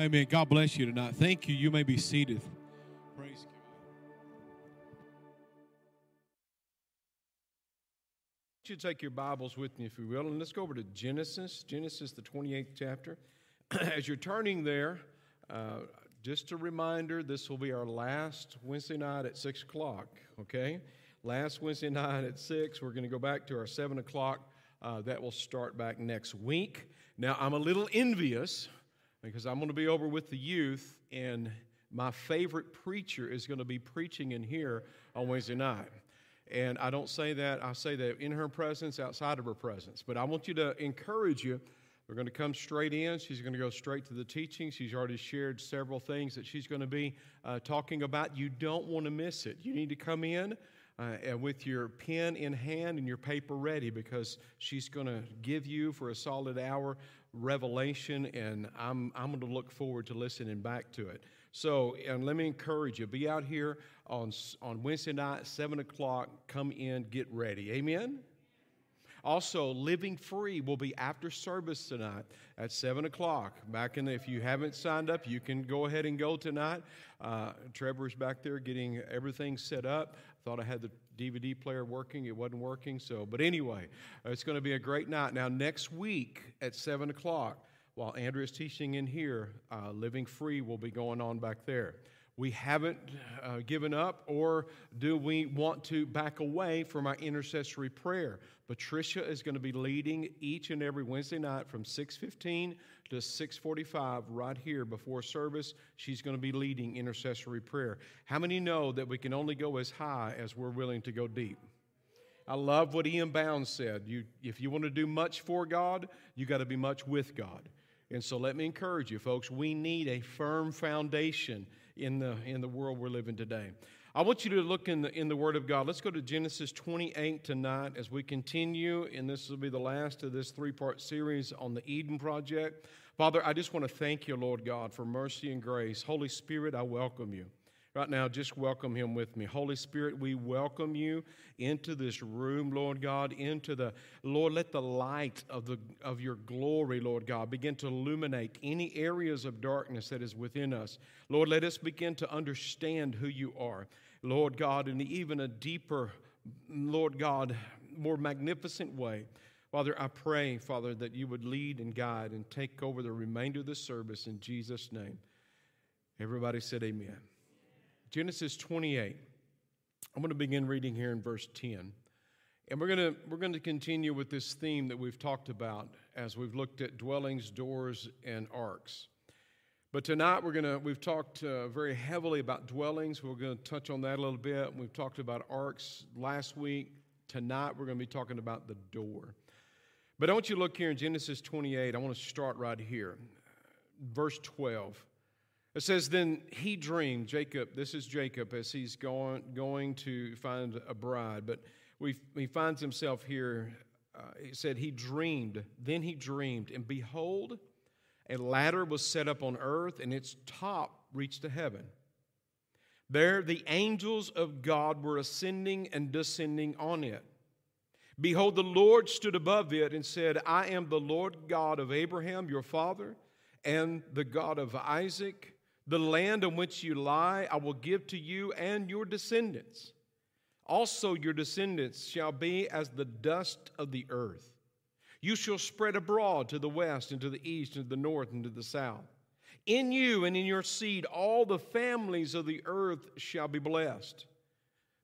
Amen. God bless you tonight. Thank you. You may be seated. Praise God. You take your Bibles with me, if you will, and let's go over to Genesis, Genesis, the 28th chapter. As you're turning there, uh, just a reminder this will be our last Wednesday night at 6 o'clock, okay? Last Wednesday night at 6. We're going to go back to our 7 o'clock. Uh, that will start back next week. Now, I'm a little envious because I'm going to be over with the youth, and my favorite preacher is going to be preaching in here on Wednesday night. And I don't say that, I say that in her presence, outside of her presence. But I want you to encourage you. We're going to come straight in. She's going to go straight to the teaching. She's already shared several things that she's going to be uh, talking about. You don't want to miss it. You need to come in uh, and with your pen in hand and your paper ready because she's going to give you for a solid hour revelation, and I'm, I'm going to look forward to listening back to it. So, and let me encourage you be out here on, on Wednesday night, 7 o'clock. Come in, get ready. Amen? Also, Living Free will be after service tonight at 7 o'clock. Back in, the, if you haven't signed up, you can go ahead and go tonight. Uh, Trevor's back there getting everything set up. Thought I had the DVD player working, it wasn't working. So, but anyway, it's going to be a great night. Now, next week at 7 o'clock, while Andrew is teaching in here, uh, Living Free will be going on back there we haven't uh, given up or do we want to back away from our intercessory prayer patricia is going to be leading each and every wednesday night from 6.15 to 6.45 right here before service she's going to be leading intercessory prayer how many know that we can only go as high as we're willing to go deep I love what E.M. Bounds said. You, if you want to do much for God, you got to be much with God. And so let me encourage you, folks, we need a firm foundation in the, in the world we're living today. I want you to look in the, in the Word of God. Let's go to Genesis 28 tonight as we continue, and this will be the last of this three part series on the Eden Project. Father, I just want to thank you, Lord God, for mercy and grace. Holy Spirit, I welcome you. Right now, just welcome him with me. Holy Spirit, we welcome you into this room, Lord God, into the, Lord, let the light of, the, of your glory, Lord God, begin to illuminate any areas of darkness that is within us. Lord, let us begin to understand who you are, Lord God, in even a deeper, Lord God, more magnificent way. Father, I pray, Father, that you would lead and guide and take over the remainder of the service in Jesus' name. Everybody said, Amen. Genesis 28. I'm going to begin reading here in verse 10. And we're going to, we're going to continue with this theme that we've talked about as we've looked at dwellings, doors, and arks. But tonight we're going to, we've talked uh, very heavily about dwellings. We're going to touch on that a little bit. We've talked about arks last week. Tonight we're going to be talking about the door. But I want you to look here in Genesis 28. I want to start right here. Verse 12. It says, Then he dreamed, Jacob, this is Jacob as he's going, going to find a bride, but he finds himself here. Uh, he said, He dreamed, then he dreamed, and behold, a ladder was set up on earth, and its top reached to heaven. There, the angels of God were ascending and descending on it. Behold, the Lord stood above it and said, I am the Lord God of Abraham, your father, and the God of Isaac. The land on which you lie, I will give to you and your descendants. Also, your descendants shall be as the dust of the earth. You shall spread abroad to the west, and to the east, and to the north, and to the south. In you and in your seed, all the families of the earth shall be blessed.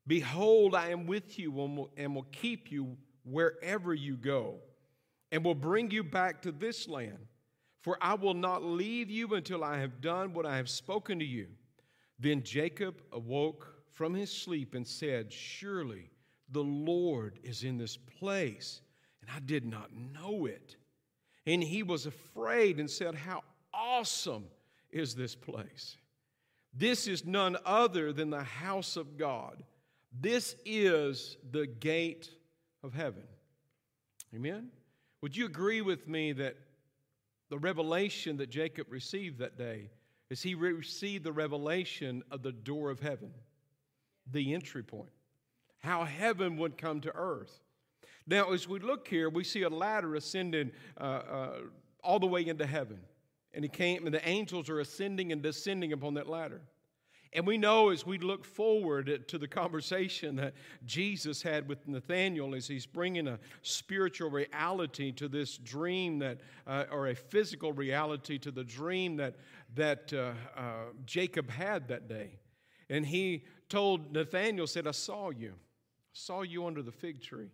Behold, I am with you and will, and will keep you wherever you go, and will bring you back to this land for I will not leave you until I have done what I have spoken to you. Then Jacob awoke from his sleep and said, Surely the Lord is in this place, and I did not know it. And he was afraid and said, How awesome is this place! This is none other than the house of God. This is the gate of heaven. Amen? Would you agree with me that the revelation that Jacob received that day is he received the revelation of the door of heaven, the entry point, how heaven would come to earth. Now, as we look here, we see a ladder ascending uh, uh, all the way into heaven. And he came, and the angels are ascending and descending upon that ladder. And we know as we look forward to the conversation that Jesus had with Nathaniel as he's bringing a spiritual reality to this dream that, uh, or a physical reality to the dream that, that uh, uh, Jacob had that day. And he told Nathaniel, said, I saw you. I saw you under the fig tree.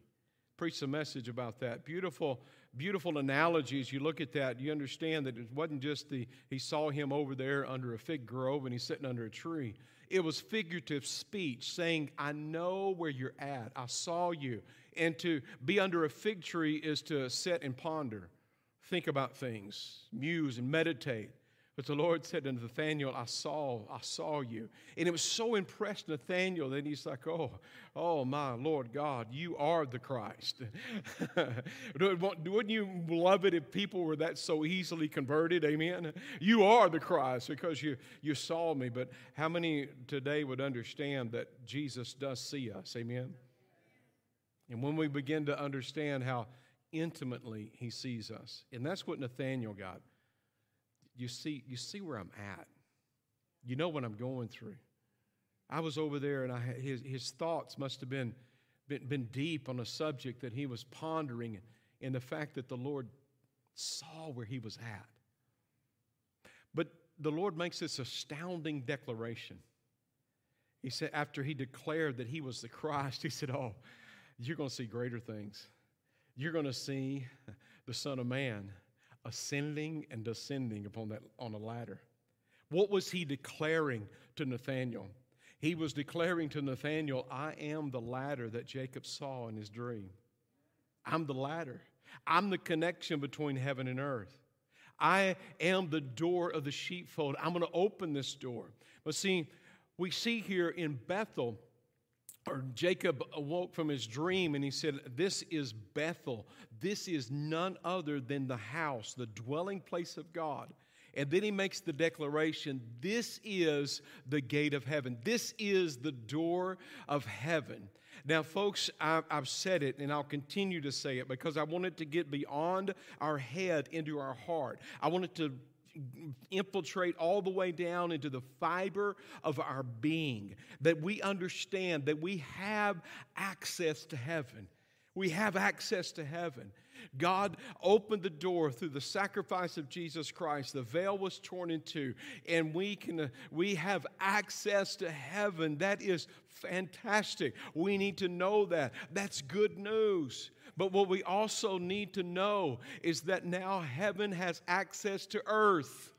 Preached a message about that. Beautiful beautiful analogies. you look at that. You understand that it wasn't just the, he saw him over there under a fig grove and he's sitting under a tree. It was figurative speech saying, I know where you're at. I saw you. And to be under a fig tree is to sit and ponder, think about things, muse and meditate. But the Lord said to Nathaniel, I saw, I saw you. And it was so impressed Nathaniel that he's like, Oh, oh my Lord God, you are the Christ. Wouldn't you love it if people were that so easily converted? Amen. You are the Christ because you, you saw me. But how many today would understand that Jesus does see us? Amen. And when we begin to understand how intimately he sees us, and that's what Nathaniel got you see, you see where I'm at. You know what I'm going through. I was over there, and I, his, his thoughts must have been, been, been deep on a subject that he was pondering, and the fact that the Lord saw where he was at. But the Lord makes this astounding declaration. He said, after he declared that he was the Christ, he said, Oh, you're going to see greater things. You're going to see the Son of Man ascending and descending upon that on a ladder. What was he declaring to Nathaniel? He was declaring to Nathaniel, I am the ladder that Jacob saw in his dream. I'm the ladder. I'm the connection between heaven and earth. I am the door of the sheepfold. I'm going to open this door. But see, we see here in Bethel, or Jacob awoke from his dream and he said, This is Bethel. This is none other than the house, the dwelling place of God. And then he makes the declaration this is the gate of heaven. This is the door of heaven. Now, folks, I've said it and I'll continue to say it because I want it to get beyond our head into our heart. I want it to infiltrate all the way down into the fiber of our being, that we understand that we have access to heaven. We have access to heaven. God opened the door through the sacrifice of Jesus Christ. The veil was torn in two, and we can uh, we have access to heaven. That is fantastic. We need to know that. That's good news. But what we also need to know is that now heaven has access to earth.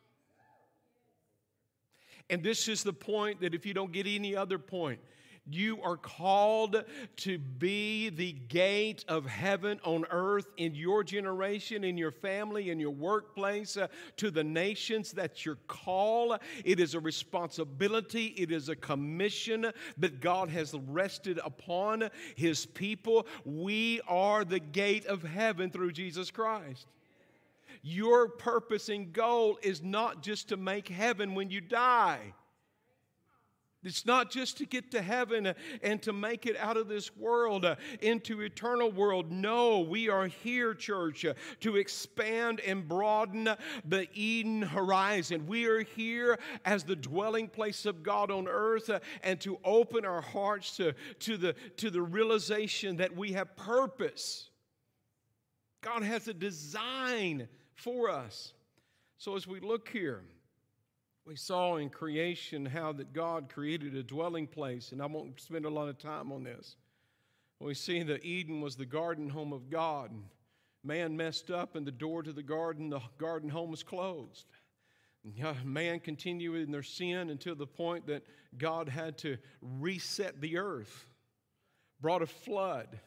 And this is the point that if you don't get any other point, you are called to be the gate of heaven on earth in your generation, in your family, in your workplace, uh, to the nations. That's your call. It is a responsibility, it is a commission that God has rested upon His people. We are the gate of heaven through Jesus Christ. Your purpose and goal is not just to make heaven when you die. It's not just to get to heaven and to make it out of this world uh, into eternal world. No, we are here, church, uh, to expand and broaden the Eden horizon. We are here as the dwelling place of God on earth uh, and to open our hearts to, to, the, to the realization that we have purpose. God has a design for us. So as we look here, we saw in creation how that God created a dwelling place, and I won't spend a lot of time on this. We see that Eden was the garden home of God. Man messed up, and the door to the garden, the garden home was closed. Man continued in their sin until the point that God had to reset the earth, brought a flood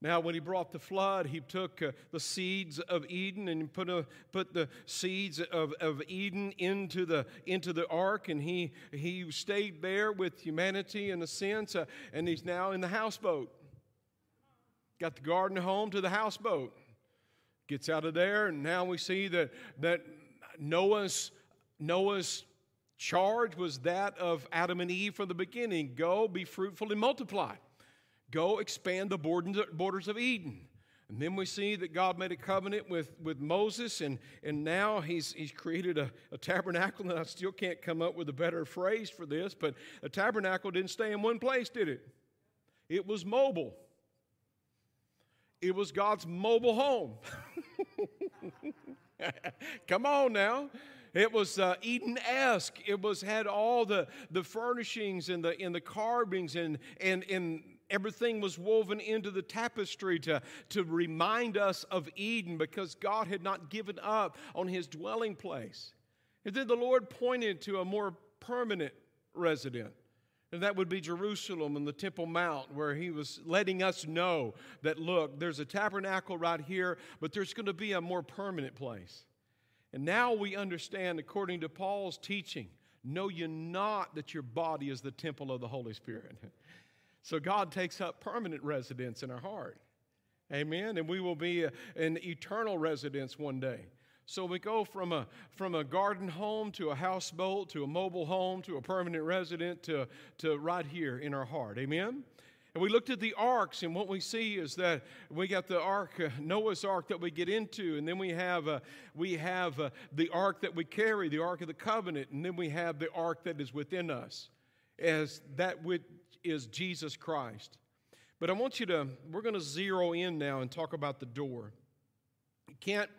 now, when he brought the flood, he took uh, the seeds of Eden and put, a, put the seeds of, of Eden into the, into the ark, and he, he stayed there with humanity in a sense, uh, and he's now in the houseboat. Got the garden home to the houseboat. Gets out of there, and now we see that, that Noah's, Noah's charge was that of Adam and Eve from the beginning go, be fruitful, and multiply. Go expand the borders of Eden. And then we see that God made a covenant with, with Moses, and, and now he's, he's created a, a tabernacle. And I still can't come up with a better phrase for this, but a tabernacle didn't stay in one place, did it? It was mobile. It was God's mobile home. Come on now. It was uh, Eden-esque. It was had all the, the furnishings and the and the carvings and and and everything was woven into the tapestry to, to remind us of Eden because God had not given up on his dwelling place. And then the Lord pointed to a more permanent resident. And that would be Jerusalem and the Temple Mount, where he was letting us know that, look, there's a tabernacle right here, but there's going to be a more permanent place. And now we understand, according to Paul's teaching, know you not that your body is the temple of the Holy Spirit. So God takes up permanent residence in our heart. Amen. And we will be an eternal residence one day. So we go from a, from a garden home to a houseboat to a mobile home to a permanent resident to, to right here in our heart. Amen? And we looked at the arks, and what we see is that we got the ark, uh, Noah's ark that we get into, and then we have, uh, we have uh, the ark that we carry, the ark of the covenant, and then we have the ark that is within us, as that which is Jesus Christ. But I want you to, we're going to zero in now and talk about the door. You can't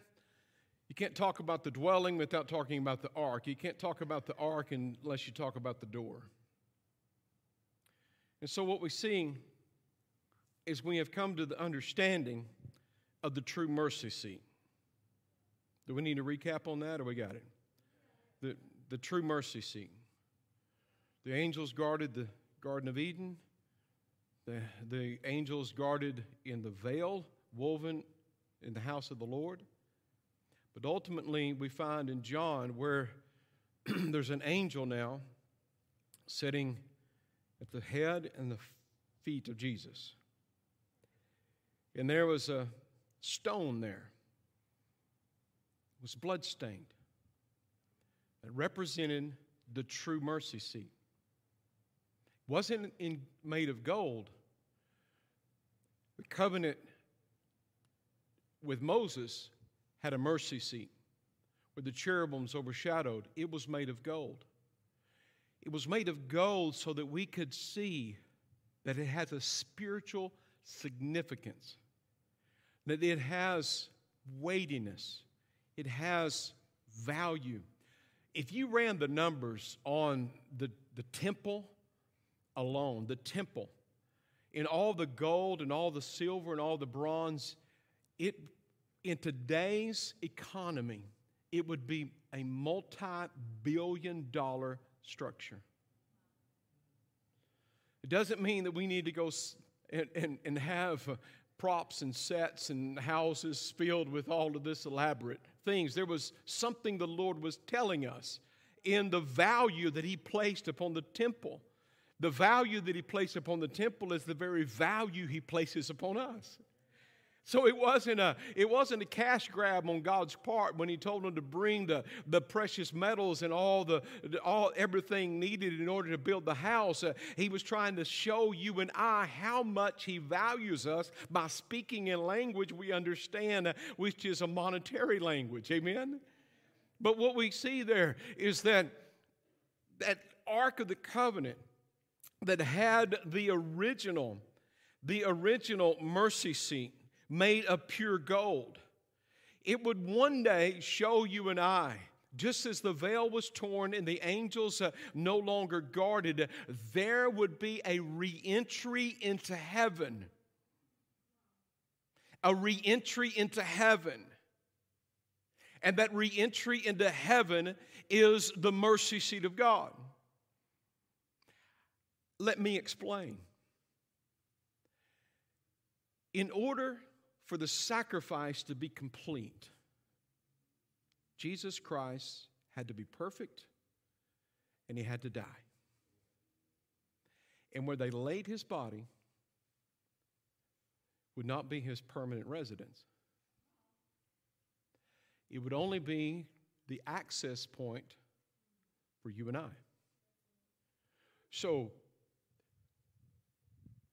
you can't talk about the dwelling without talking about the ark. You can't talk about the ark unless you talk about the door. And so, what we're seeing is we have come to the understanding of the true mercy seat. Do we need to recap on that, or we got it? The, the true mercy seat. The angels guarded the Garden of Eden. The, the angels guarded in the veil woven in the house of the Lord. But ultimately, we find in John where there's an angel now sitting at the head and the feet of Jesus. And there was a stone there. It was bloodstained. That represented the true mercy seat. Wasn't in, made of gold. The covenant with Moses had a mercy seat where the cherubims overshadowed. It was made of gold. It was made of gold so that we could see that it has a spiritual significance, that it has weightiness, it has value. If you ran the numbers on the, the temple alone, the temple, in all the gold and all the silver and all the bronze, it in today's economy, it would be a multi billion dollar structure. It doesn't mean that we need to go and, and, and have props and sets and houses filled with all of this elaborate things. There was something the Lord was telling us in the value that He placed upon the temple. The value that He placed upon the temple is the very value He places upon us. So it wasn't a it wasn't a cash grab on God's part when he told them to bring the, the precious metals and all the all everything needed in order to build the house. Uh, he was trying to show you and I how much he values us by speaking in language we understand, uh, which is a monetary language. Amen. But what we see there is that that Ark of the Covenant that had the original, the original mercy seat made of pure gold. It would one day show you and I, just as the veil was torn and the angels uh, no longer guarded, there would be a re entry into heaven. A re entry into heaven. And that re entry into heaven is the mercy seat of God. Let me explain. In order for the sacrifice to be complete, Jesus Christ had to be perfect and he had to die. And where they laid his body would not be his permanent residence, it would only be the access point for you and I. So,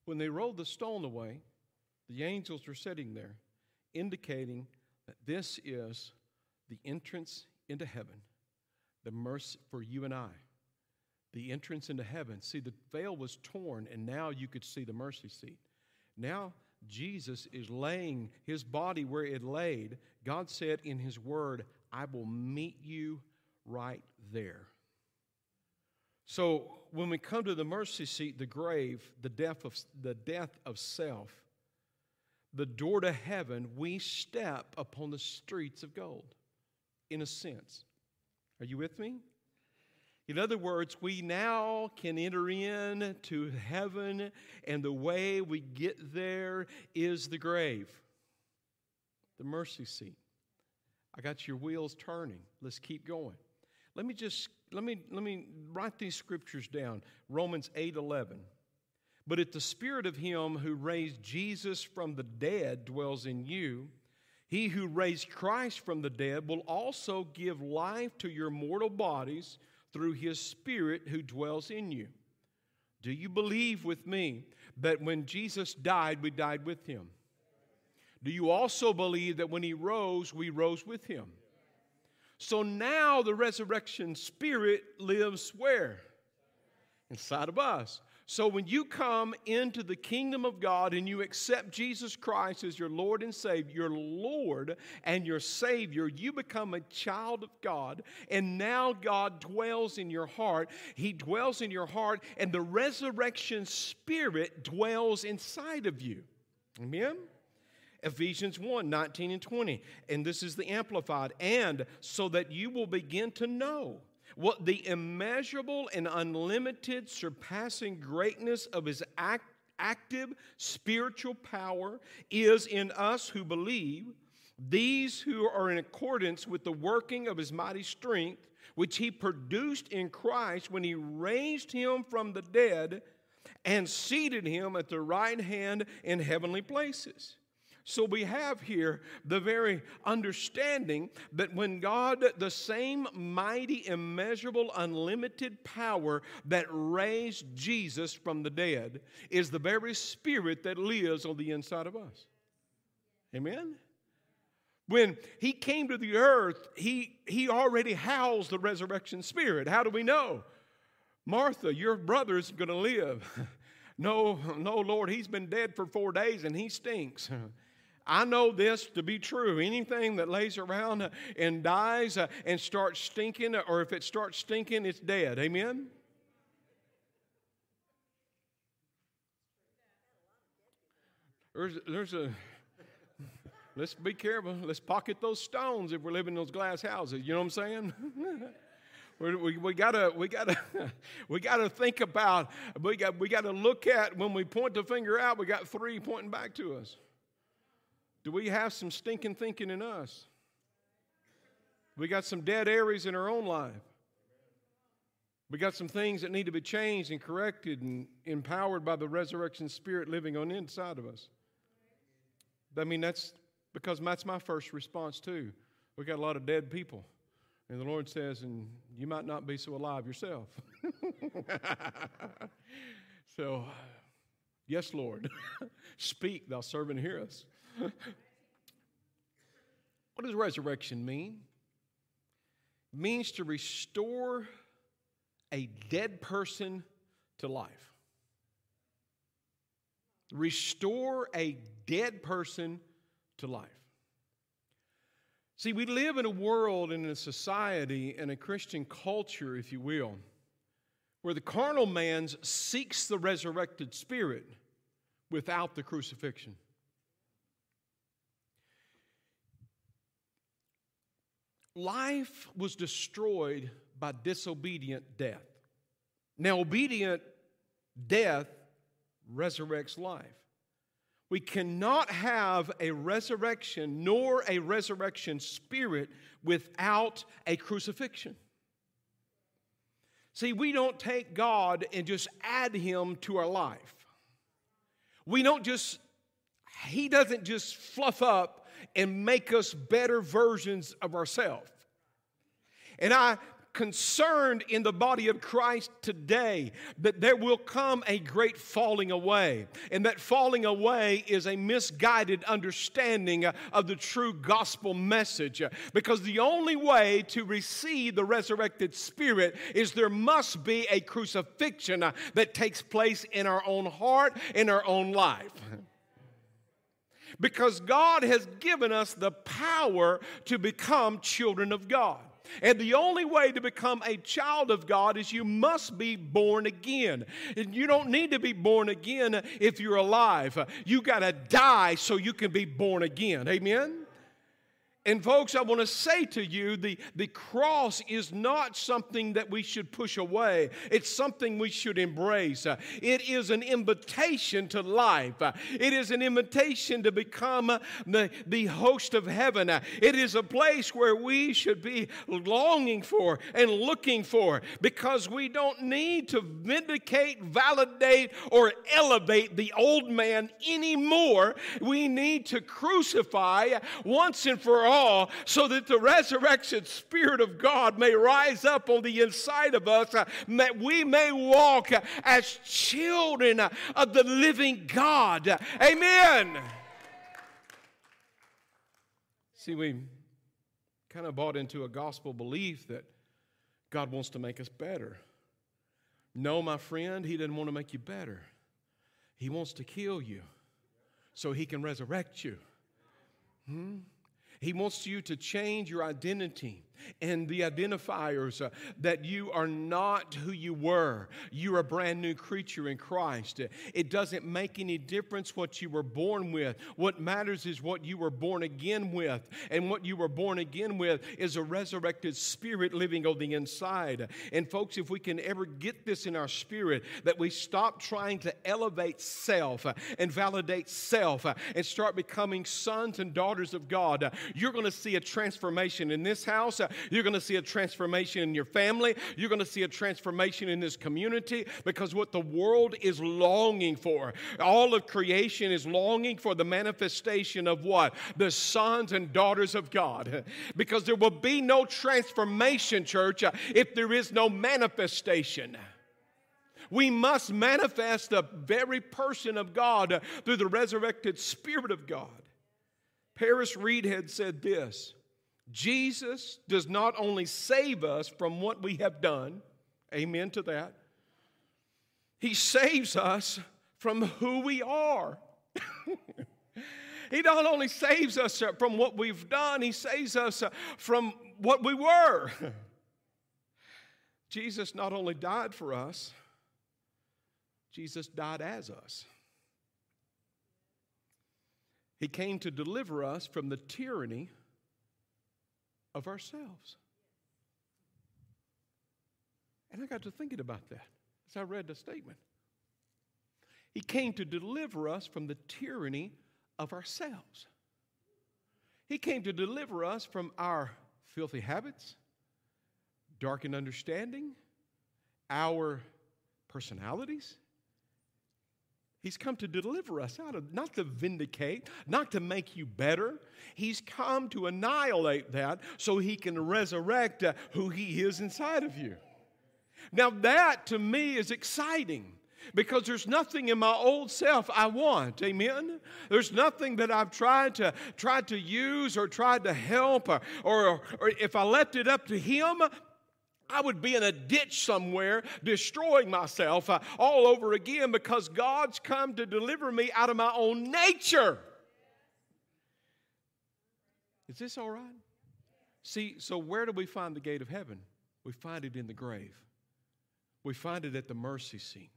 when they rolled the stone away, the angels were sitting there. indicating that this is the entrance into heaven, the mercy for you and I. The entrance into heaven. See, the veil was torn, and now you could see the mercy seat. Now, Jesus is laying his body where it laid. God said in his word, I will meet you right there. So when we come to the mercy seat, the grave, the death of, the death of self, the door to heaven, we step upon the streets of gold, in a sense. Are you with me? In other words, we now can enter in to heaven, and the way we get there is the grave, the mercy seat. I got your wheels turning. Let's keep going. Let me just let me let me write these scriptures down. Romans 8:11. But if the spirit of him who raised Jesus from the dead dwells in you, he who raised Christ from the dead will also give life to your mortal bodies through his spirit who dwells in you. Do you believe with me that when Jesus died, we died with him? Do you also believe that when he rose, we rose with him? So now the resurrection spirit lives where? Inside of us. So when you come into the kingdom of God and you accept Jesus Christ as your Lord and Savior, your Lord and your Savior, you become a child of God. And now God dwells in your heart. He dwells in your heart, and the resurrection spirit dwells inside of you. Amen? Ephesians 1 19 and 20. And this is the Amplified. And so that you will begin to know what the immeasurable and unlimited, surpassing greatness of his act, active spiritual power is in us who believe, these who are in accordance with the working of his mighty strength, which he produced in Christ when he raised him from the dead and seated him at the right hand in heavenly places. So we have here the very understanding that when God, the same mighty, immeasurable, unlimited power that raised Jesus from the dead, is the very spirit that lives on the inside of us. Amen? When he came to the earth, he, he already housed the resurrection spirit. How do we know? Martha, your brother is going to live. no, no, Lord, he's been dead for four days and he stinks. I know this to be true. Anything that lays around and dies uh, and starts stinking, or if it starts stinking, it's dead. Amen? There's, there's a, let's be careful. Let's pocket those stones if we're living in those glass houses. You know what I'm saying? We, we, we, gotta we gotta we gotta think about we got we gotta look at when we point the finger out we got three pointing back to us do we have some stinking thinking in us? We got some dead areas in our own life. We got some things that need to be changed and corrected and empowered by the resurrection spirit living on the inside of us. I mean, that's because that's my first response too. We got a lot of dead people. And the Lord says, and you might not be so alive yourself. so, yes, Lord, speak, thou servant, hear us. what does resurrection mean? It means to restore a dead person to life. Restore a dead person to life. See, we live in a world and in a society and a Christian culture, if you will, where the carnal man seeks the resurrected spirit without the crucifixion. Life was destroyed by disobedient death. Now, obedient death resurrects life. We cannot have a resurrection nor a resurrection spirit without a crucifixion. See, we don't take God and just add Him to our life. We don't just, He doesn't just fluff up and make us better versions of ourselves. And I concerned in the body of Christ today that there will come a great falling away. And that falling away is a misguided understanding of the true gospel message. Because the only way to receive the resurrected spirit is there must be a crucifixion that takes place in our own heart, in our own life because God has given us the power to become children of God. And the only way to become a child of God is you must be born again. And you don't need to be born again if you're alive. You got to die so you can be born again. Amen? And, folks, I want to say to you the, the cross is not something that we should push away, it's something we should embrace. It is an invitation to life, it is an invitation to become the, the host of heaven. It is a place where we should be longing for and looking for because we don't need to vindicate, validate, or elevate the old man anymore. We need to crucify once and for all all so that the resurrection Spirit of God may rise up on the inside of us, uh, that we may walk as children of the living God. Amen. See, we kind of bought into a gospel belief that God wants to make us better. No, my friend, He doesn't want to make you better. He wants to kill you so He can resurrect you. Hmm? He wants you to change your identity and the identifiers uh, that you are not who you were. You're a brand new creature in Christ. It doesn't make any difference what you were born with. What matters is what you were born again with. And what you were born again with is a resurrected spirit living on the inside. And folks, if we can ever get this in our spirit, that we stop trying to elevate self uh, and validate self uh, and start becoming sons and daughters of God, uh, you're going to see a transformation in this house you're going to see a transformation in your family. You're going to see a transformation in this community because what the world is longing for, all of creation is longing for the manifestation of what? The sons and daughters of God. Because there will be no transformation, church, uh, if there is no manifestation. We must manifest the very person of God uh, through the resurrected Spirit of God. Paris Reidhead said this Jesus does not only save us from what we have done, amen to that, He saves us from who we are. he not only saves us from what we've done, He saves us from what we were. Jesus not only died for us, Jesus died as us. He came to deliver us from the tyranny of ourselves. And I got to thinking about that as I read the statement. He came to deliver us from the tyranny of ourselves. He came to deliver us from our filthy habits, darkened understanding, our personalities, He's come to deliver us out of, not to vindicate, not to make you better. He's come to annihilate that so he can resurrect uh, who he is inside of you. Now, that to me is exciting because there's nothing in my old self I want. Amen. There's nothing that I've tried to tried to use or tried to help or, or, or if I left it up to him, I would be in a ditch somewhere destroying myself uh, all over again because God's come to deliver me out of my own nature. Is this all right? See, so where do we find the gate of heaven? We find it in the grave, we find it at the mercy seat.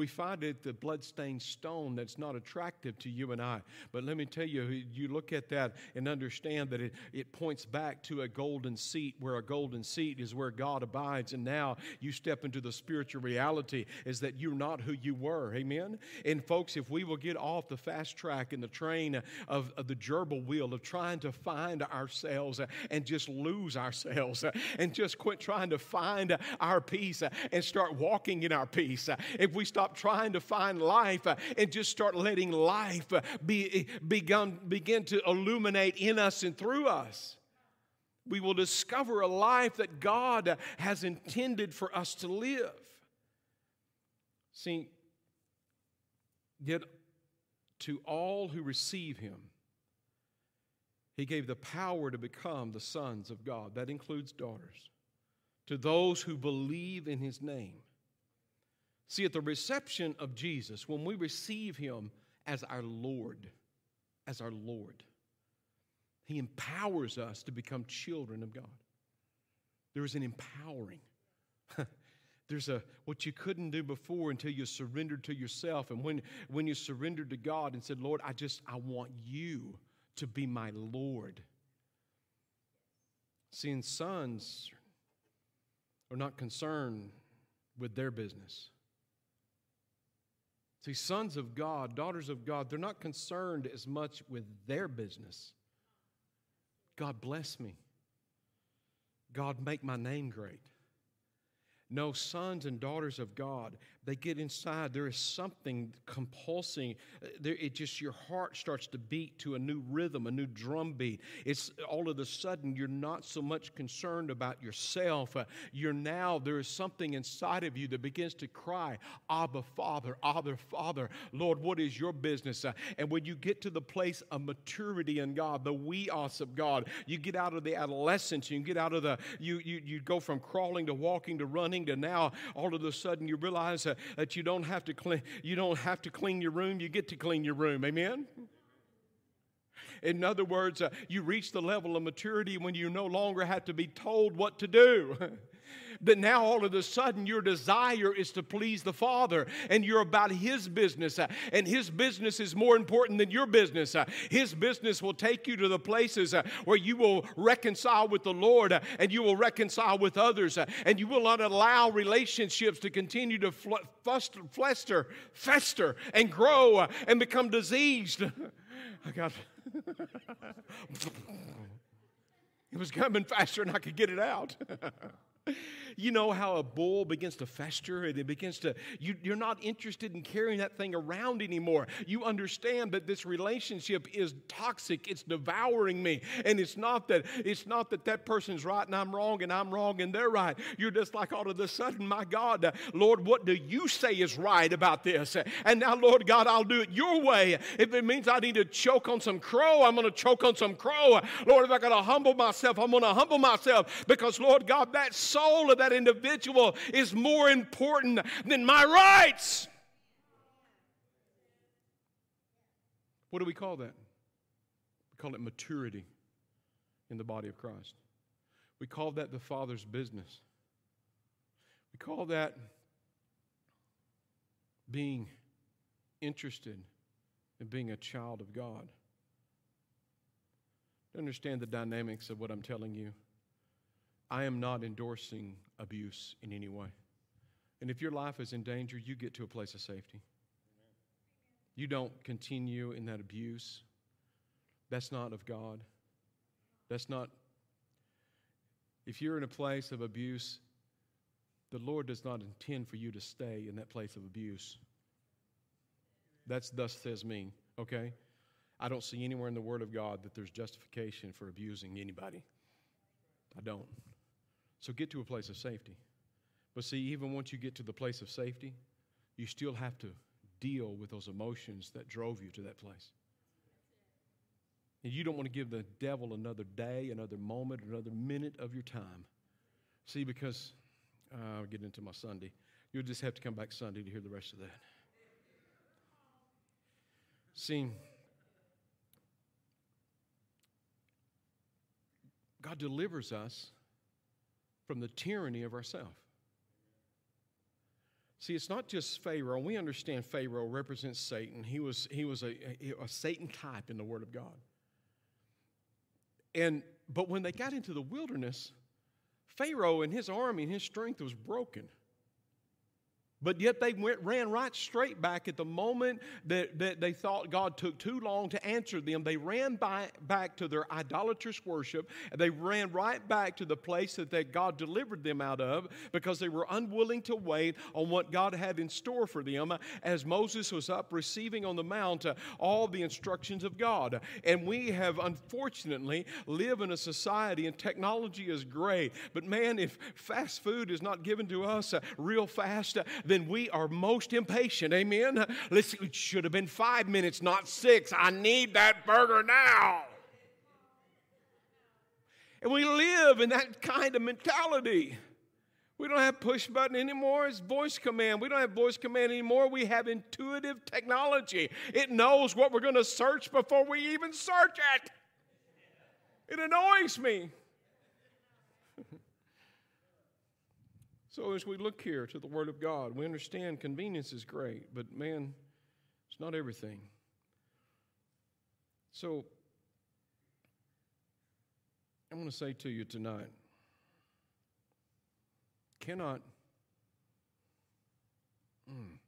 We find it the bloodstained stone that's not attractive to you and I. But let me tell you, you look at that and understand that it, it points back to a golden seat, where a golden seat is where God abides. And now you step into the spiritual reality is that you're not who you were. Amen? And folks, if we will get off the fast track in the train of, of the gerbil wheel of trying to find ourselves and just lose ourselves and just quit trying to find our peace and start walking in our peace, if we start stop trying to find life uh, and just start letting life uh, be, begun, begin to illuminate in us and through us. We will discover a life that God has intended for us to live. See, yet to all who receive him, he gave the power to become the sons of God. That includes daughters. To those who believe in his name. See, at the reception of Jesus, when we receive him as our Lord, as our Lord, he empowers us to become children of God. There is an empowering. There's a what you couldn't do before until you surrendered to yourself. And when, when you surrendered to God and said, Lord, I just I want you to be my Lord. Seeing sons are not concerned with their business. See, sons of God, daughters of God, they're not concerned as much with their business. God bless me. God make my name great. No, sons and daughters of God, they get inside. There is something compulsing. There, it just, your heart starts to beat to a new rhythm, a new drum beat. It's all of a sudden, you're not so much concerned about yourself. Uh, you're now, there is something inside of you that begins to cry, Abba, Father, Abba, Father, Lord, what is your business? Uh, and when you get to the place of maturity in God, the weos of God, you get out of the adolescence, you get out of the, you, you, you go from crawling to walking to running to now all of a sudden you realize uh, that you don't have to clean you don't have to clean your room you get to clean your room amen in other words, uh, you reach the level of maturity when you no longer have to be told what to do. that now all of a sudden your desire is to please the Father and you're about His business. Uh, and His business is more important than your business. Uh, His business will take you to the places uh, where you will reconcile with the Lord and you will reconcile with others and you will not allow relationships to continue to fester, fester and grow and become diseased. I got. it was coming faster than I could get it out. You know how a bull begins to fester and it begins to, you, you're not interested in carrying that thing around anymore. You understand that this relationship is toxic, it's devouring me. And it's not that, it's not that that person's right and I'm wrong and I'm wrong and they're right. You're just like all of a sudden, my God, Lord, what do you say is right about this? And now, Lord God, I'll do it your way. If it means I need to choke on some crow, I'm going to choke on some crow. Lord, if I got to humble myself, I'm going to humble myself because, Lord God, that soul of that individual is more important than my rights. What do we call that? We call it maturity in the body of Christ. We call that the Father's business. We call that being interested in being a child of God. To understand the dynamics of what I'm telling you, I am not endorsing abuse in any way. And if your life is in danger, you get to a place of safety. You don't continue in that abuse. That's not of God. That's not, if you're in a place of abuse, the Lord does not intend for you to stay in that place of abuse. That's thus says me, okay? I don't see anywhere in the Word of God that there's justification for abusing anybody. I don't. So get to a place of safety. But see, even once you get to the place of safety, you still have to deal with those emotions that drove you to that place. And you don't want to give the devil another day, another moment, another minute of your time. See, because uh, I'll get into my Sunday. You'll just have to come back Sunday to hear the rest of that. See, God delivers us from the tyranny of ourself. See, it's not just Pharaoh. We understand Pharaoh represents Satan. He was, he was a, a, a Satan type in the Word of God. And, but when they got into the wilderness, Pharaoh and his army and his strength was broken. But yet they went, ran right straight back at the moment that, that they thought God took too long to answer them. They ran by, back to their idolatrous worship. They ran right back to the place that, that God delivered them out of because they were unwilling to wait on what God had in store for them as Moses was up receiving on the mount uh, all the instructions of God. And we have unfortunately live in a society and technology is great. But man, if fast food is not given to us uh, real fast, uh, then we are most impatient. Amen. Listen, it should have been five minutes, not six. I need that burger now. And we live in that kind of mentality. We don't have push button anymore. It's voice command. We don't have voice command anymore. We have intuitive technology. It knows what we're going to search before we even search it. It annoys me. So, as we look here to the Word of God, we understand convenience is great, but man, it's not everything. So, I want to say to you tonight cannot. Mm,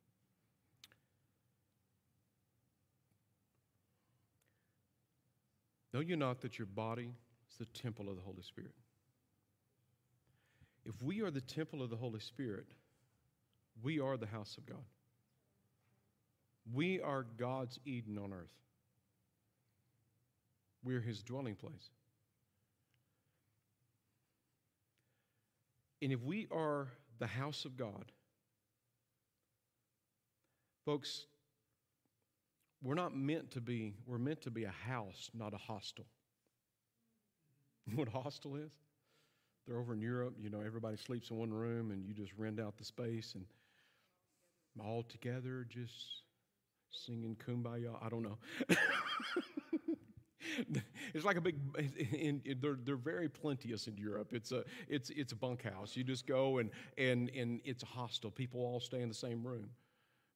know you not that your body is the temple of the Holy Spirit? If we are the temple of the Holy Spirit, we are the house of God. We are God's Eden on earth. We're his dwelling place. And if we are the house of God, folks, we're not meant to be, we're meant to be a house, not a hostel. what a hostel is? They're over in Europe, you know, everybody sleeps in one room and you just rent out the space and all together just singing kumbaya. I don't know. it's like a big in, in, they're, they're very plenteous in europe. It's a it's it's a bunkhouse. You just go and and and it's a hostel. People all stay in the same room.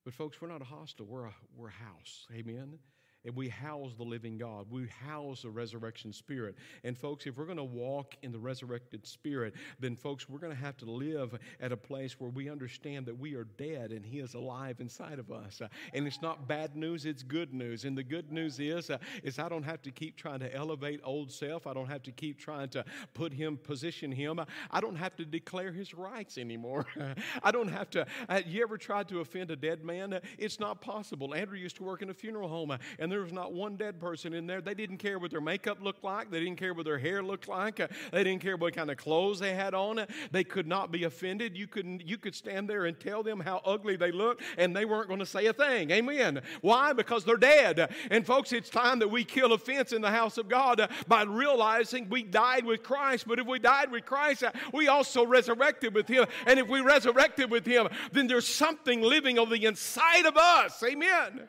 But folks we're not a hostel. We're a we're a house. Amen and we house the living God. We house the resurrection spirit. And folks, if we're going to walk in the resurrected spirit, then folks, we're going to have to live at a place where we understand that we are dead and He is alive inside of us. And it's not bad news; it's good news. And the good news is, uh, is I don't have to keep trying to elevate old self. I don't have to keep trying to put Him, position Him. I don't have to declare His rights anymore. I don't have to. Uh, you ever tried to offend a dead man? It's not possible. Andrew used to work in a funeral home, uh, and there was not one dead person in there. They didn't care what their makeup looked like. They didn't care what their hair looked like. Uh, they didn't care what kind of clothes they had on. They could not be offended. You couldn't. You could stand there and tell them how ugly they looked, and they weren't going to say a thing. Amen. Why? Because they're dead. And folks, it's time that we kill offense in the house of God uh, by realizing we died with Christ. But if we died with Christ, uh, we also resurrected with Him. And if we resurrected with Him, then there's something living on the inside of us. Amen.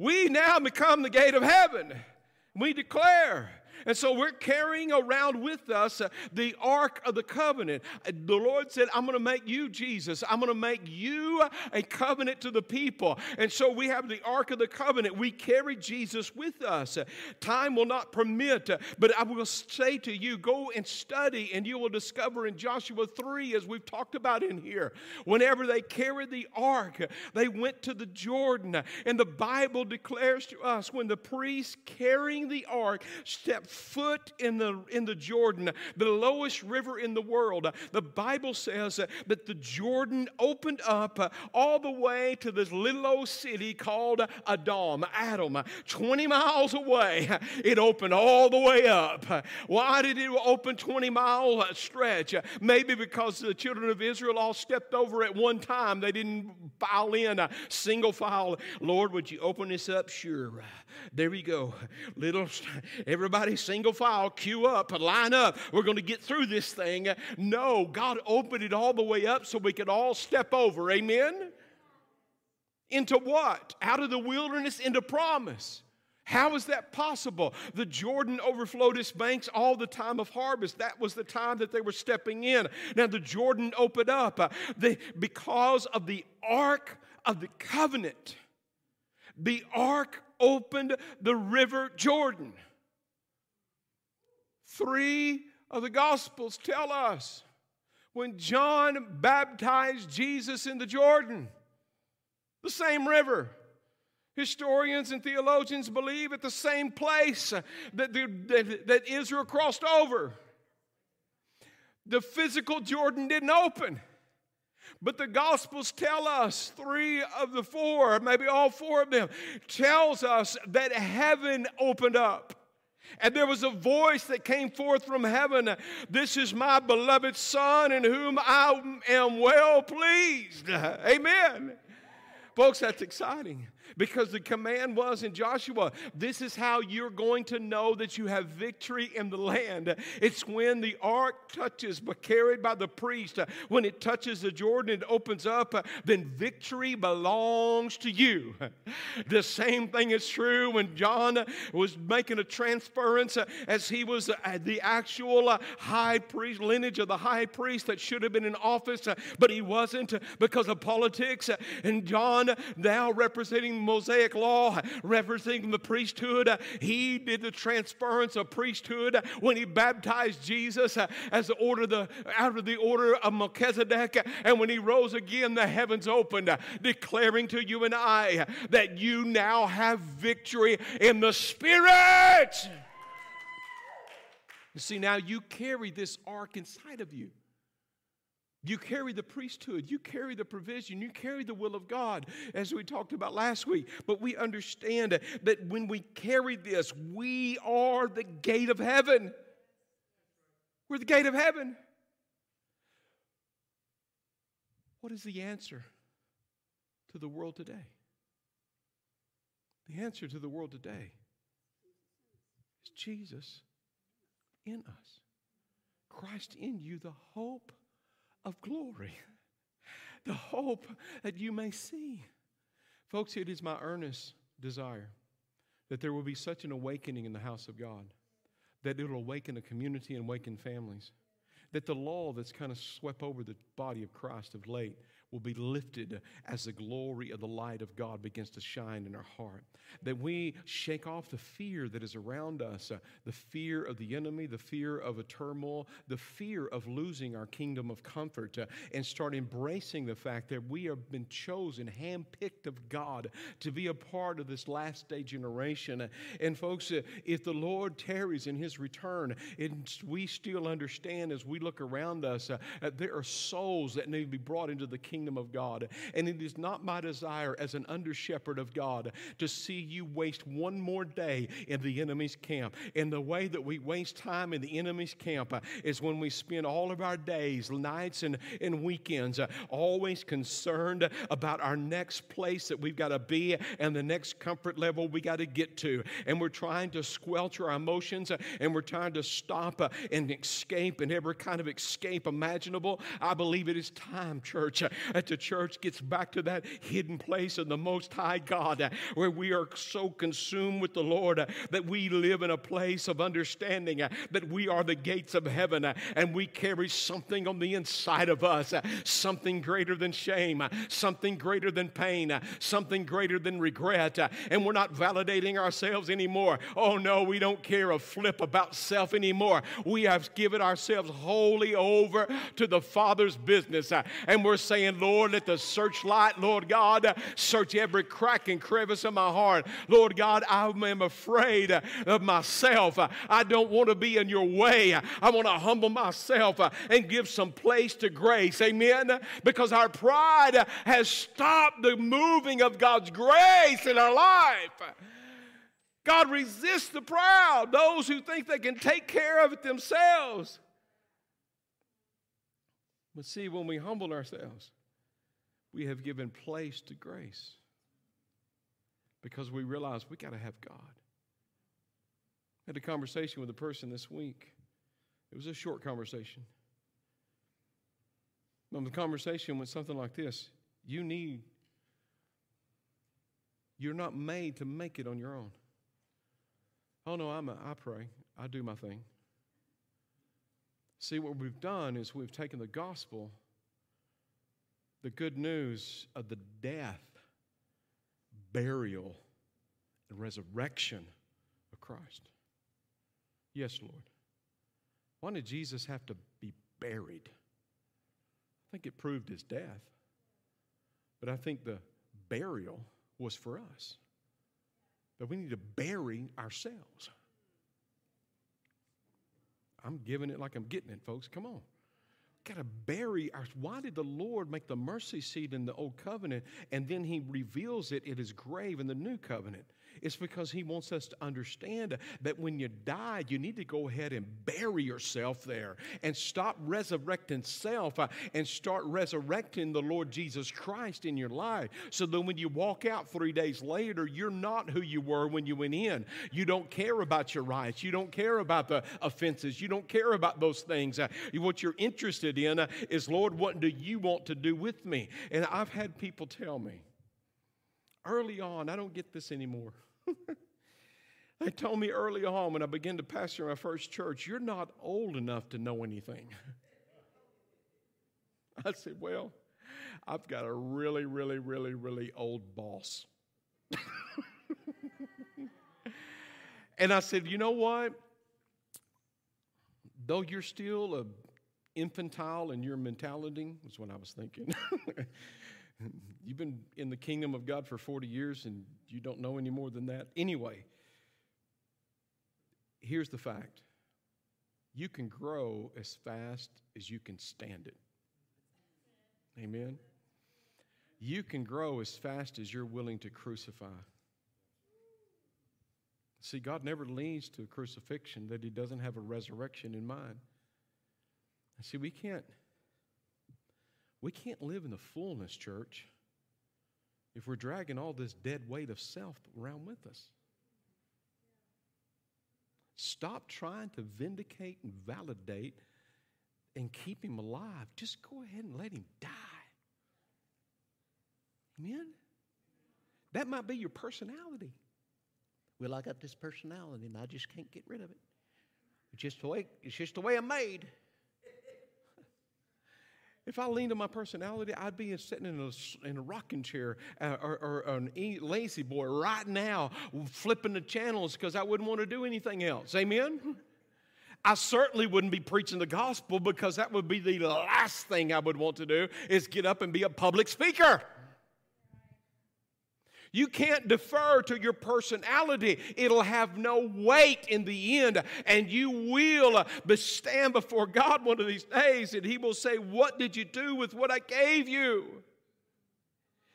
We now become the gate of heaven. We declare and so we're carrying around with us uh, the Ark of the Covenant. Uh, the Lord said, I'm going to make you, Jesus, I'm going to make you a covenant to the people. And so we have the Ark of the Covenant. We carry Jesus with us. Time will not permit, uh, but I will say to you, go and study, and you will discover in Joshua 3, as we've talked about in here, whenever they carried the Ark, they went to the Jordan. And the Bible declares to us when the priest carrying the Ark stepped foot in the, in the Jordan, the lowest river in the world, the Bible says that the Jordan opened up all the way to this little old city called Adam, Adam, 20 miles away. It opened all the way up. Why did it open 20 mile stretch? Maybe because the children of Israel all stepped over at one time. They didn't file in a single file. Lord, would you open this up? Sure. There we go. Little, everybody single file, queue up, line up. We're going to get through this thing. No, God opened it all the way up so we could all step over. Amen? Into what? Out of the wilderness into promise. How is that possible? The Jordan overflowed its banks all the time of harvest. That was the time that they were stepping in. Now, the Jordan opened up uh, because of the Ark of the Covenant. The Ark opened the river Jordan. Three of the Gospels tell us when John baptized Jesus in the Jordan, the same river. Historians and theologians believe at the same place that, the, that, that Israel crossed over. The physical Jordan didn't open. But the Gospels tell us, three of the four, maybe all four of them, tells us that heaven opened up. And there was a voice that came forth from heaven This is my beloved Son in whom I am well pleased. Amen. Folks, that's exciting because the command was in Joshua this is how you're going to know that you have victory in the land. It's when the ark touches, but carried by the priest. When it touches the Jordan, it opens up, then victory belongs to you. The same thing is true when John was making a transference as he was the actual high priest, lineage of the high priest that should have been in office, but he wasn't because of politics. And John, now representing Mosaic law, referencing the priesthood. He did the transference of priesthood when he baptized Jesus uh, as the order the out of the order of Melchizedek. And when he rose again, the heavens opened, uh, declaring to you and I that you now have victory in the Spirit. You see, now you carry this ark inside of you. You carry the priesthood, you carry the provision, you carry the will of God, as we talked about last week. But we understand that when we carry this, we are the gate of heaven. We're the gate of heaven. What is the answer to the world today? The answer to the world today is Jesus in us. Christ in you, the hope of glory, the hope that you may see. Folks, it is my earnest desire that there will be such an awakening in the house of God that it'll awaken a community and awaken families. That the law that's kind of swept over the body of Christ of late will be lifted as the glory of the light of God begins to shine in our heart. That we shake off the fear that is around us uh, the fear of the enemy, the fear of a turmoil, the fear of losing our kingdom of comfort, uh, and start embracing the fact that we have been chosen, handpicked of God to be a part of this last day generation. And folks, uh, if the Lord tarries in his return, and we still understand as we look around us, uh, there are souls that need to be brought into the kingdom kingdom of God. And it is not my desire as an under shepherd of God to see you waste one more day in the enemy's camp. And the way that we waste time in the enemy's camp uh, is when we spend all of our days, nights, and, and weekends uh, always concerned about our next place that we've got to be and the next comfort level we got to get to. And we're trying to squelch our emotions uh, and we're trying to stop and escape and every kind of escape imaginable. I believe it is time, church, that the church gets back to that hidden place of the Most High God uh, where we are so consumed with the Lord uh, that we live in a place of understanding uh, that we are the gates of heaven and we carry something on the inside of us, something greater than shame, something greater than pain, something greater than regret. And we're not validating ourselves anymore. Oh no, we don't care a flip about self anymore. We have given ourselves wholly over to the Father's business. And we're saying, Lord, let the searchlight, Lord God, search every crack and crevice of my heart. Lord God, I am afraid of myself. I don't want to be in your way. I want to humble myself and give some place to grace. Amen. Because our pride has stopped the moving of God's grace in our life. God resists the proud, those who think they can take care of it themselves. But see, when we humble ourselves, we have given place to grace because we realize we got to have God. I had a conversation with a person this week. It was a short conversation. But the conversation went something like this You need, you're not made to make it on your own. Oh, no, I'm a, I pray, I do my thing. See, what we've done is we've taken the gospel the good news of the death, burial, and resurrection of Christ. Yes, Lord. Why did Jesus have to be buried? I think it proved his death. But I think the burial was for us. That we need to bury ourselves. I'm giving it like I'm getting it, folks. Come on. Got to bury our. Why did the Lord make the mercy seat in the old covenant and then he reveals it in his grave in the new covenant? It's because He wants us to understand that when you die, you need to go ahead and bury yourself there and stop resurrecting self uh, and start resurrecting the Lord Jesus Christ in your life. So that when you walk out three days later, you're not who you were when you went in. You don't care about your rights. You don't care about the offenses. You don't care about those things. Uh, what you're interested in uh, is, Lord, what do you want to do with me? And I've had people tell me, early on, I don't get this anymore. they told me early on when I began to pastor my first church, you're not old enough to know anything. I said, Well, I've got a really, really, really, really old boss. and I said, You know what? Though you're still a infantile in your mentality, was what I was thinking. You've been in the kingdom of God for 40 years and you don't know any more than that. Anyway, here's the fact you can grow as fast as you can stand it. Amen. You can grow as fast as you're willing to crucify. See, God never leads to a crucifixion that He doesn't have a resurrection in mind. See, we can't we can't live in the fullness, church, if we're dragging all this dead weight of self around with us. Stop trying to vindicate and validate and keep him alive. Just go ahead and let him die. Amen? That might be your personality. Well, I got this personality and I just can't get rid of it. It's just the way, it's just the way I'm made. If I leaned on my personality, I'd be sitting in a, in a rocking chair uh, or, or, an lazy boy right now, flipping the channels because I wouldn't want to do anything else. Amen? I certainly wouldn't be preaching the gospel because that would be the last thing I would want to do is get up and be a public speaker. You can't defer to your personality. It'll have no weight in the end. And you will stand before God one of these days and He will say, What did you do with what I gave you?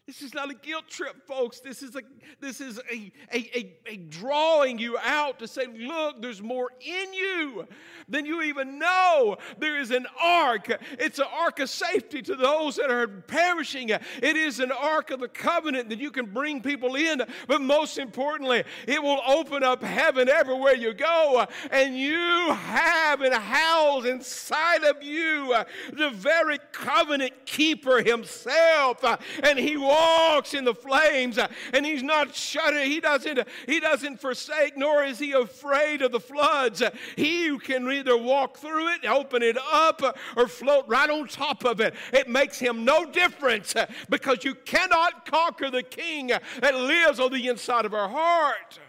This is not a guilt trip, folks. This is a this is a, a, a, a, drawing you out to say, look, there's more in you than you even know. There is an ark. It's an ark of safety to those that are perishing. It is an ark of the covenant that you can bring people in. But most importantly, it will open up heaven everywhere you go. And you have and house inside of you the very covenant keeper himself. And he will walks in the flames uh, and he's not shutting, he doesn't, he doesn't forsake, nor is he afraid of the floods. Uh, he can either walk through it, open it up, uh, or float right on top of it. It makes him no difference because you cannot conquer the king that lives on the inside of our heart.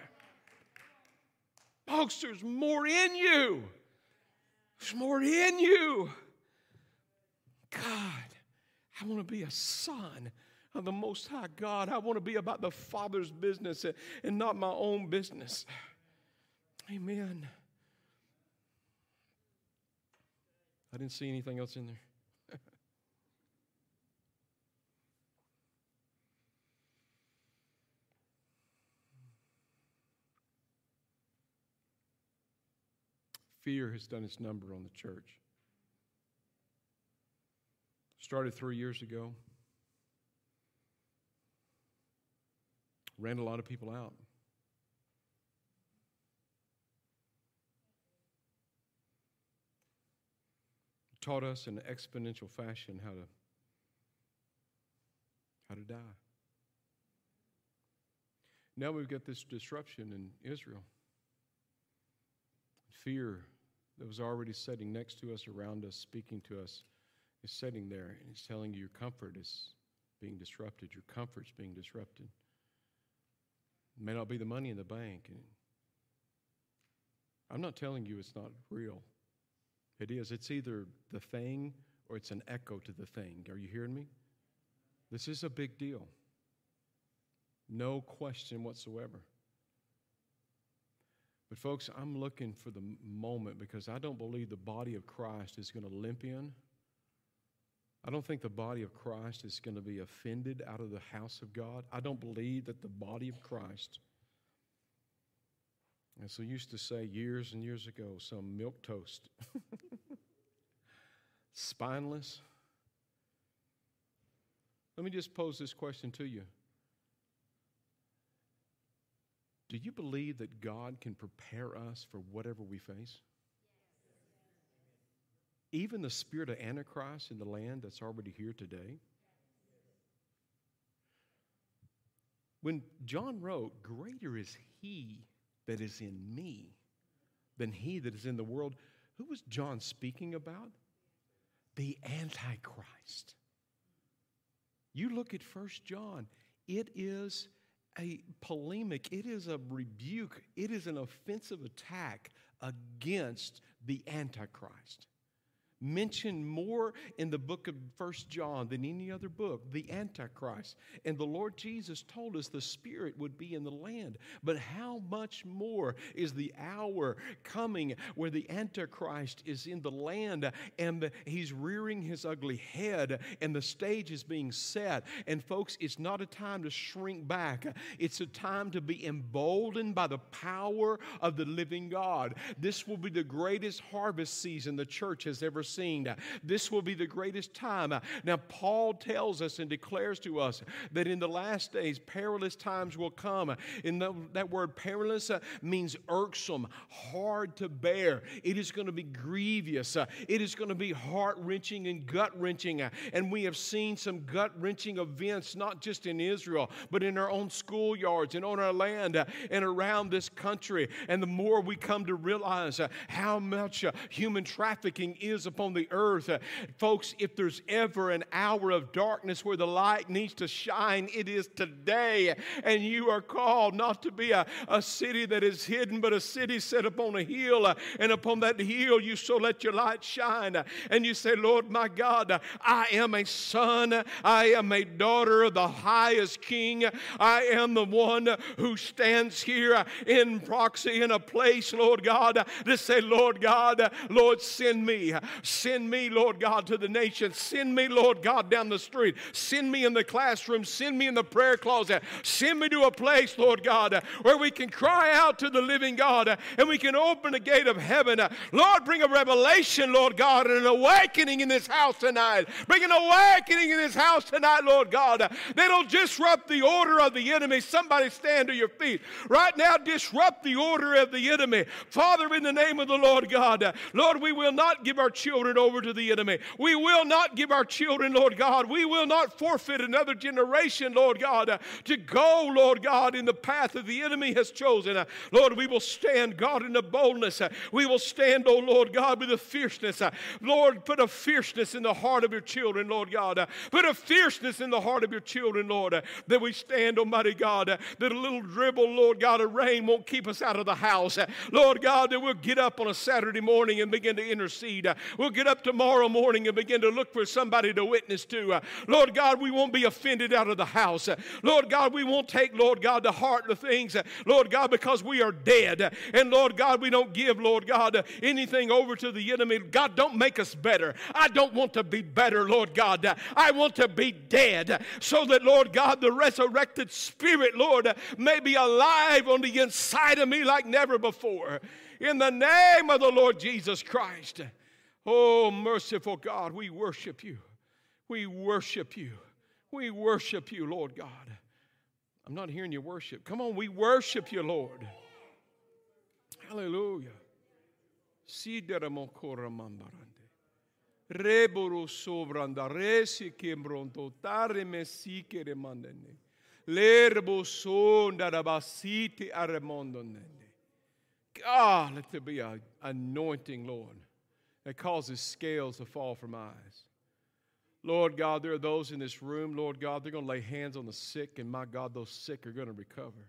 Folks, there's more in you. There's more in you. God, I want to be a son of the Most High God. I want to be about the Father's business and not my own business. Amen. I didn't see anything else in there. Fear has done its number on the church. Started three years ago. Ran a lot of people out. Taught us in exponential fashion how to how to die. Now we've got this disruption in Israel. Fear that was already sitting next to us, around us, speaking to us, is sitting there and it's telling you your comfort is being disrupted. Your comfort's being disrupted. It may not be the money in the bank. I'm not telling you it's not real. It is. It's either the thing or it's an echo to the thing. Are you hearing me? This is a big deal. No question whatsoever. But, folks, I'm looking for the moment because I don't believe the body of Christ is going to limp in. I don't think the body of Christ is going to be offended out of the house of God. I don't believe that the body of Christ, as we used to say years and years ago, some milquetoast, spineless. Let me just pose this question to you Do you believe that God can prepare us for whatever we face? Even the spirit of Antichrist in the land that's already here today? When John wrote, Greater is he that is in me than he that is in the world, who was John speaking about? The Antichrist. You look at First John, it is a polemic, it is a rebuke, it is an offensive attack against the Antichrist mentioned more in the book of First John than any other book, the Antichrist. And the Lord Jesus told us the Spirit would be in the land. But how much more is the hour coming where the Antichrist is in the land and he's rearing his ugly head and the stage is being set? And folks, it's not a time to shrink back, it's a time to be emboldened by the power of the living God. This will be the greatest harvest season the church has ever seen. This will be the greatest time. Now, Paul tells us and declares to us that in the last days, perilous times will come. And that word perilous uh, means irksome, hard to bear. It is going to be grievous. Uh, it is going to be heart wrenching and gut wrenching. Uh, and we have seen some gut wrenching events, not just in Israel, but in our own schoolyards and on our land and around this country. And the more we come to realize how much human trafficking is upon the earth. Uh, folks, if there's ever an hour of darkness where the light needs to shine, it is today. And you are called not to be a, a city that is hidden, but a city set upon a hill. Uh, and upon that hill, you so let your light shine. Uh, and you say, Lord, my God, I am a son, I am a daughter of the highest king. I am the one who stands here in proxy in a place, Lord God, to say, Lord God, Lord, send me. Send me, Lord God, to the nation. Send me, Lord God, down the street. Send me in the classroom. Send me in the prayer closet. Send me to a place, Lord God, where we can cry out to the living God and we can open the gate of heaven. Lord, bring a revelation, Lord God, and an awakening in this house tonight. Bring an awakening in this house tonight, Lord God, that'll disrupt the order of the enemy. Somebody stand to your feet. Right now, disrupt the order of the enemy. Father, in the name of the Lord God, Lord, we will not give our children children over to the enemy. We will not give our children, Lord God, we will not forfeit another generation, Lord God, uh, to go, Lord God, in the path that the enemy has chosen. Uh, Lord, we will stand, God, in the boldness. Uh, we will stand, oh Lord God, with a fierceness. Lord, put a fierceness in the heart of your children, Lord God. Put a fierceness in the heart of your children, Lord, that we stand, Almighty God, that a little dribble, Lord God, of rain won't keep us out of the house. Lord God, that we'll get up on a Saturday morning and begin to intercede. We'll We'll get up tomorrow morning and begin to look for somebody to witness to. Uh, Lord God, we won't be offended out of the house. Uh, Lord God, we won't take, Lord God, to heart the things, uh, Lord God, because we are dead. And Lord God, we don't give, Lord God, anything over to the enemy. God, don't make us better. I don't want to be better, Lord God. I want to be dead so that, Lord God, the resurrected spirit, Lord, may be alive on the inside of me like never before. In the name of the Lord Jesus Christ. Oh, merciful God, we worship you. We worship you. We worship you, Lord God. I'm not hearing you worship. Come on, we worship you, Lord. Hallelujah. Reburu sovranda resi kimbronto tare mesike remandene. Lerbo sonda rabasiti aremondonene. God, let there be an anointing, Lord that causes scales to fall from eyes. Lord God, there are those in this room, Lord God, they're going to lay hands on the sick, and my God, those sick are going to recover.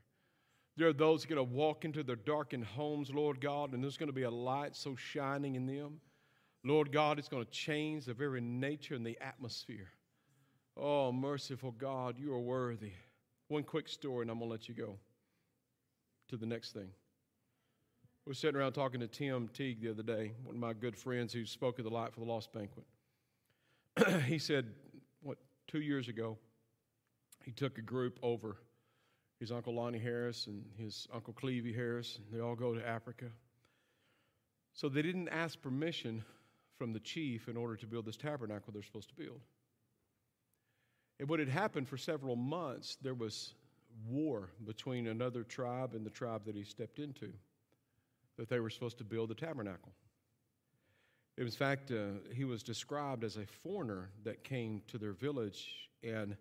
There are those going to walk into their darkened homes, Lord God, and there's going to be a light so shining in them. Lord God, it's going to change the very nature and the atmosphere. Oh, merciful God, you are worthy. One quick story, and I'm going to let you go to the next thing. We were sitting around talking to Tim Teague the other day, one of my good friends who spoke at the Light for the Lost banquet. he said, what, two years ago, he took a group over. His Uncle Lonnie Harris and his Uncle Clevie Harris, and they all go to Africa. So they didn't ask permission from the chief in order to build this tabernacle they're supposed to build. And what had happened for several months, there was war between another tribe and the tribe that he stepped into, that they were supposed to build the tabernacle. In fact, uh, he was described as a foreigner that came to their village, and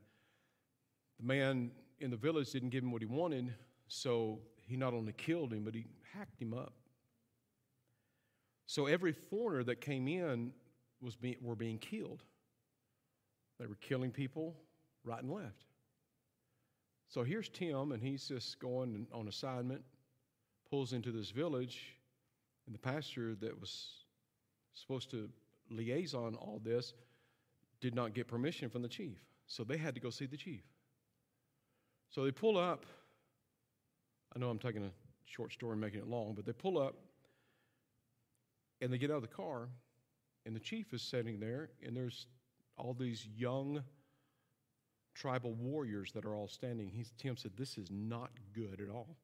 the man in the village didn't give him what he wanted, so he not only killed him, but he hacked him up. So every foreigner that came in was were being killed. They were killing people right and left. So here's Tim, and he's just going on assignment, pulls into this village, and the pastor that was supposed to liaison all this did not get permission from the chief. So they had to go see the chief. So they pull up. I know I'm taking a short story and making it long, but they pull up and they get out of the car, and the chief is sitting there, and there's all these young tribal warriors that are all standing. He, Tim said, This is not good at all.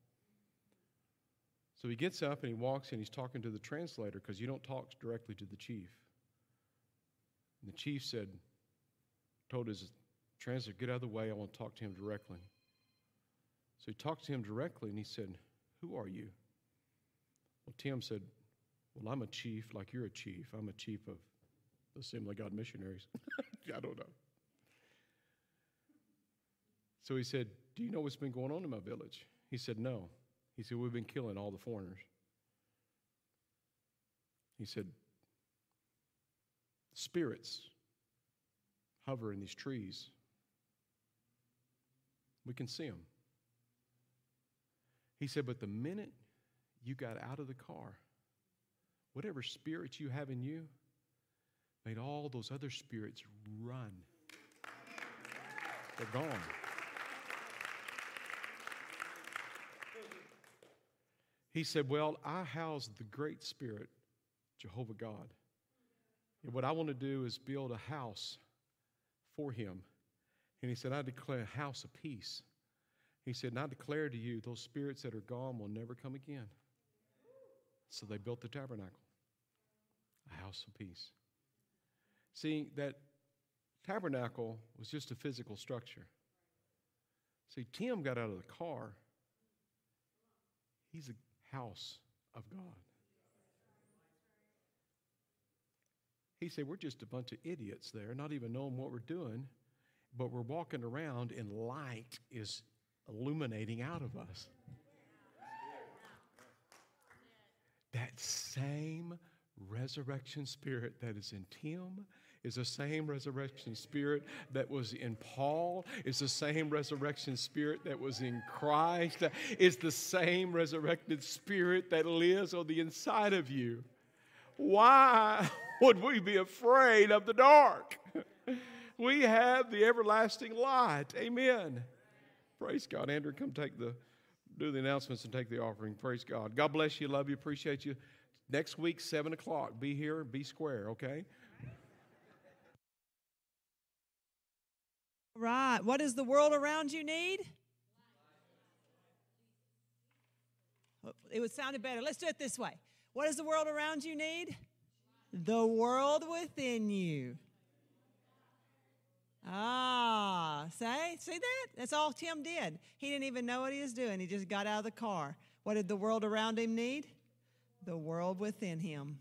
So he gets up and he walks and he's talking to the translator because you don't talk directly to the chief. And the chief said, told his translator, Get out of the way, I want to talk to him directly. So he talked to him directly and he said, Who are you? Well, Tim said, Well, I'm a chief, like you're a chief. I'm a chief of the Assembly God missionaries. I don't know. So he said, Do you know what's been going on in my village? He said, No. He said, We've been killing all the foreigners. He said, Spirits hover in these trees. We can see them. He said, But the minute you got out of the car, whatever spirits you have in you made all those other spirits run. They're gone. He said, Well, I house the great spirit, Jehovah God. And what I want to do is build a house for him. And he said, I declare a house of peace. He said, And I declare to you, those spirits that are gone will never come again. So they built the tabernacle, a house of peace. See, that tabernacle was just a physical structure. See, Tim got out of the car. He's a house of God. He said, We're just a bunch of idiots there, not even knowing what we're doing, but we're walking around and light is illuminating out of us. That same resurrection spirit that is in Tim is the same resurrection spirit that was in Paul, is the same resurrection spirit that was in Christ, is the same resurrected spirit that lives on the inside of you. Why would we be afraid of the dark? We have the everlasting light. Amen. Praise God. Andrew, come take the do the announcements and take the offering. Praise God. God bless you. Love you. Appreciate you. Next week, 7 o'clock. Be here. Be square, okay? Right. What does the world around you need? It would sound better. Let's do it this way. What does the world around you need? The world within you. Ah, say, see that? That's all Tim did. He didn't even know what he was doing. He just got out of the car. What did the world around him need? The world within him.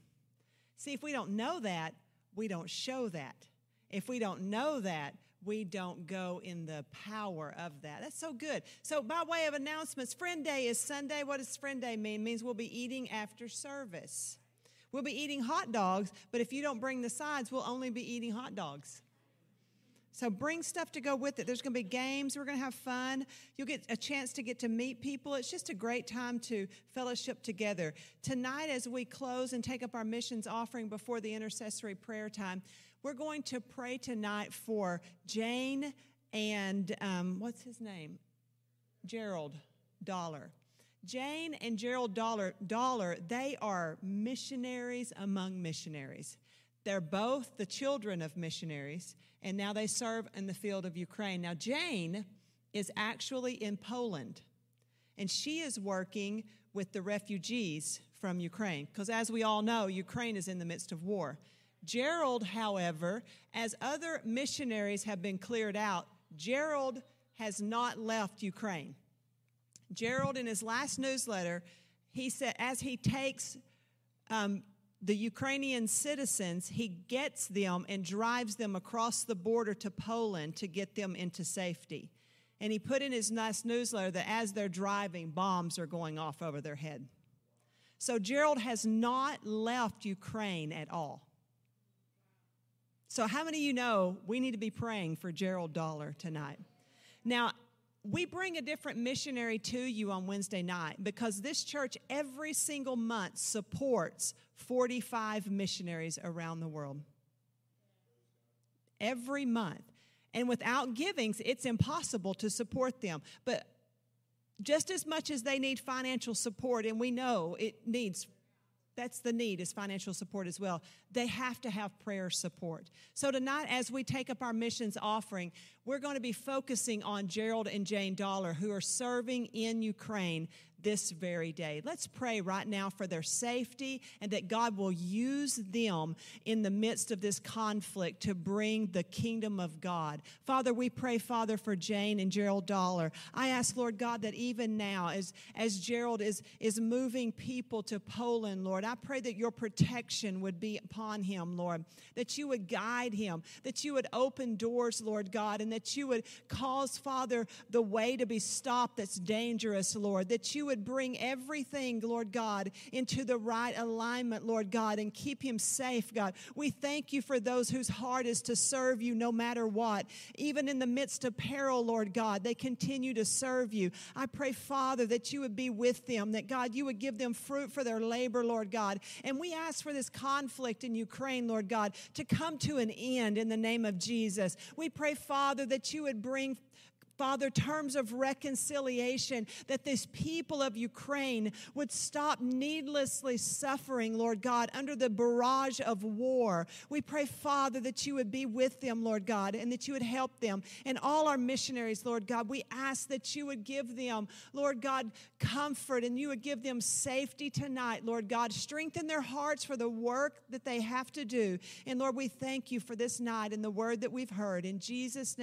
See, if we don't know that, we don't show that. If we don't know that, we don't go in the power of that. That's so good. So, by way of announcements, Friend Day is Sunday. What does Friend Day mean? It means we'll be eating after service. We'll be eating hot dogs, but if you don't bring the sides, we'll only be eating hot dogs. So bring stuff to go with it. There's going to be games. We're going to have fun. You'll get a chance to get to meet people. It's just a great time to fellowship together. Tonight, as we close and take up our missions offering before the intercessory prayer time, we're going to pray tonight for Jane and um, what's his name? Gerald Dollar. Jane and Gerald Dollar, Dollar, they are missionaries among missionaries. They're both the children of missionaries, and now they serve in the field of Ukraine. Now, Jane is actually in Poland, and she is working with the refugees from Ukraine, because as we all know, Ukraine is in the midst of war. Gerald, however, as other missionaries have been cleared out, Gerald has not left Ukraine. Gerald, in his last newsletter, he said, as he takes um, the Ukrainian citizens, he gets them and drives them across the border to Poland to get them into safety. And he put in his last newsletter that as they're driving, bombs are going off over their head. So Gerald has not left Ukraine at all. So, how many of you know we need to be praying for Gerald Dollar tonight? Now, we bring a different missionary to you on Wednesday night because this church every single month supports 45 missionaries around the world. Every month. And without givings, it's impossible to support them. But just as much as they need financial support, and we know it needs that's the need is financial support as well. They have to have prayer support. So tonight as we take up our missions offering we're going to be focusing on gerald and jane dollar who are serving in ukraine this very day. Let's pray right now for their safety and that God will use them in the midst of this conflict to bring the kingdom of God. Father, we pray, Father, for Jane and Gerald Dollar. I ask, Lord God, that even now, as, as Gerald is, is moving people to Poland, Lord, I pray that your protection would be upon him, Lord, that you would guide him, that you would open doors, Lord God, and that you would cause, Father, the way to be stopped that's dangerous, Lord, that you would bring everything, Lord God, into the right alignment, Lord God, and keep him safe, God. We thank you for those whose heart is to serve you no matter what. Even in the midst of peril, Lord God, they continue to serve you. I pray, Father, that you would be with them, that God, you would give them fruit for their labor, Lord God. And we ask for this conflict in Ukraine, Lord God, to come to an end in the name of Jesus. We pray, Father, that you would bring Father, terms of reconciliation, that this people of Ukraine would stop needlessly suffering, Lord God, under the barrage of war. We pray, Father, that you would be with them, Lord God, and that you would help them. And all our missionaries, Lord God, we ask that you would give them, Lord God, comfort and you would give them safety tonight, Lord God. Strengthen their hearts for the work that they have to do. And Lord, we thank you for this night and the word that we've heard. In Jesus' name,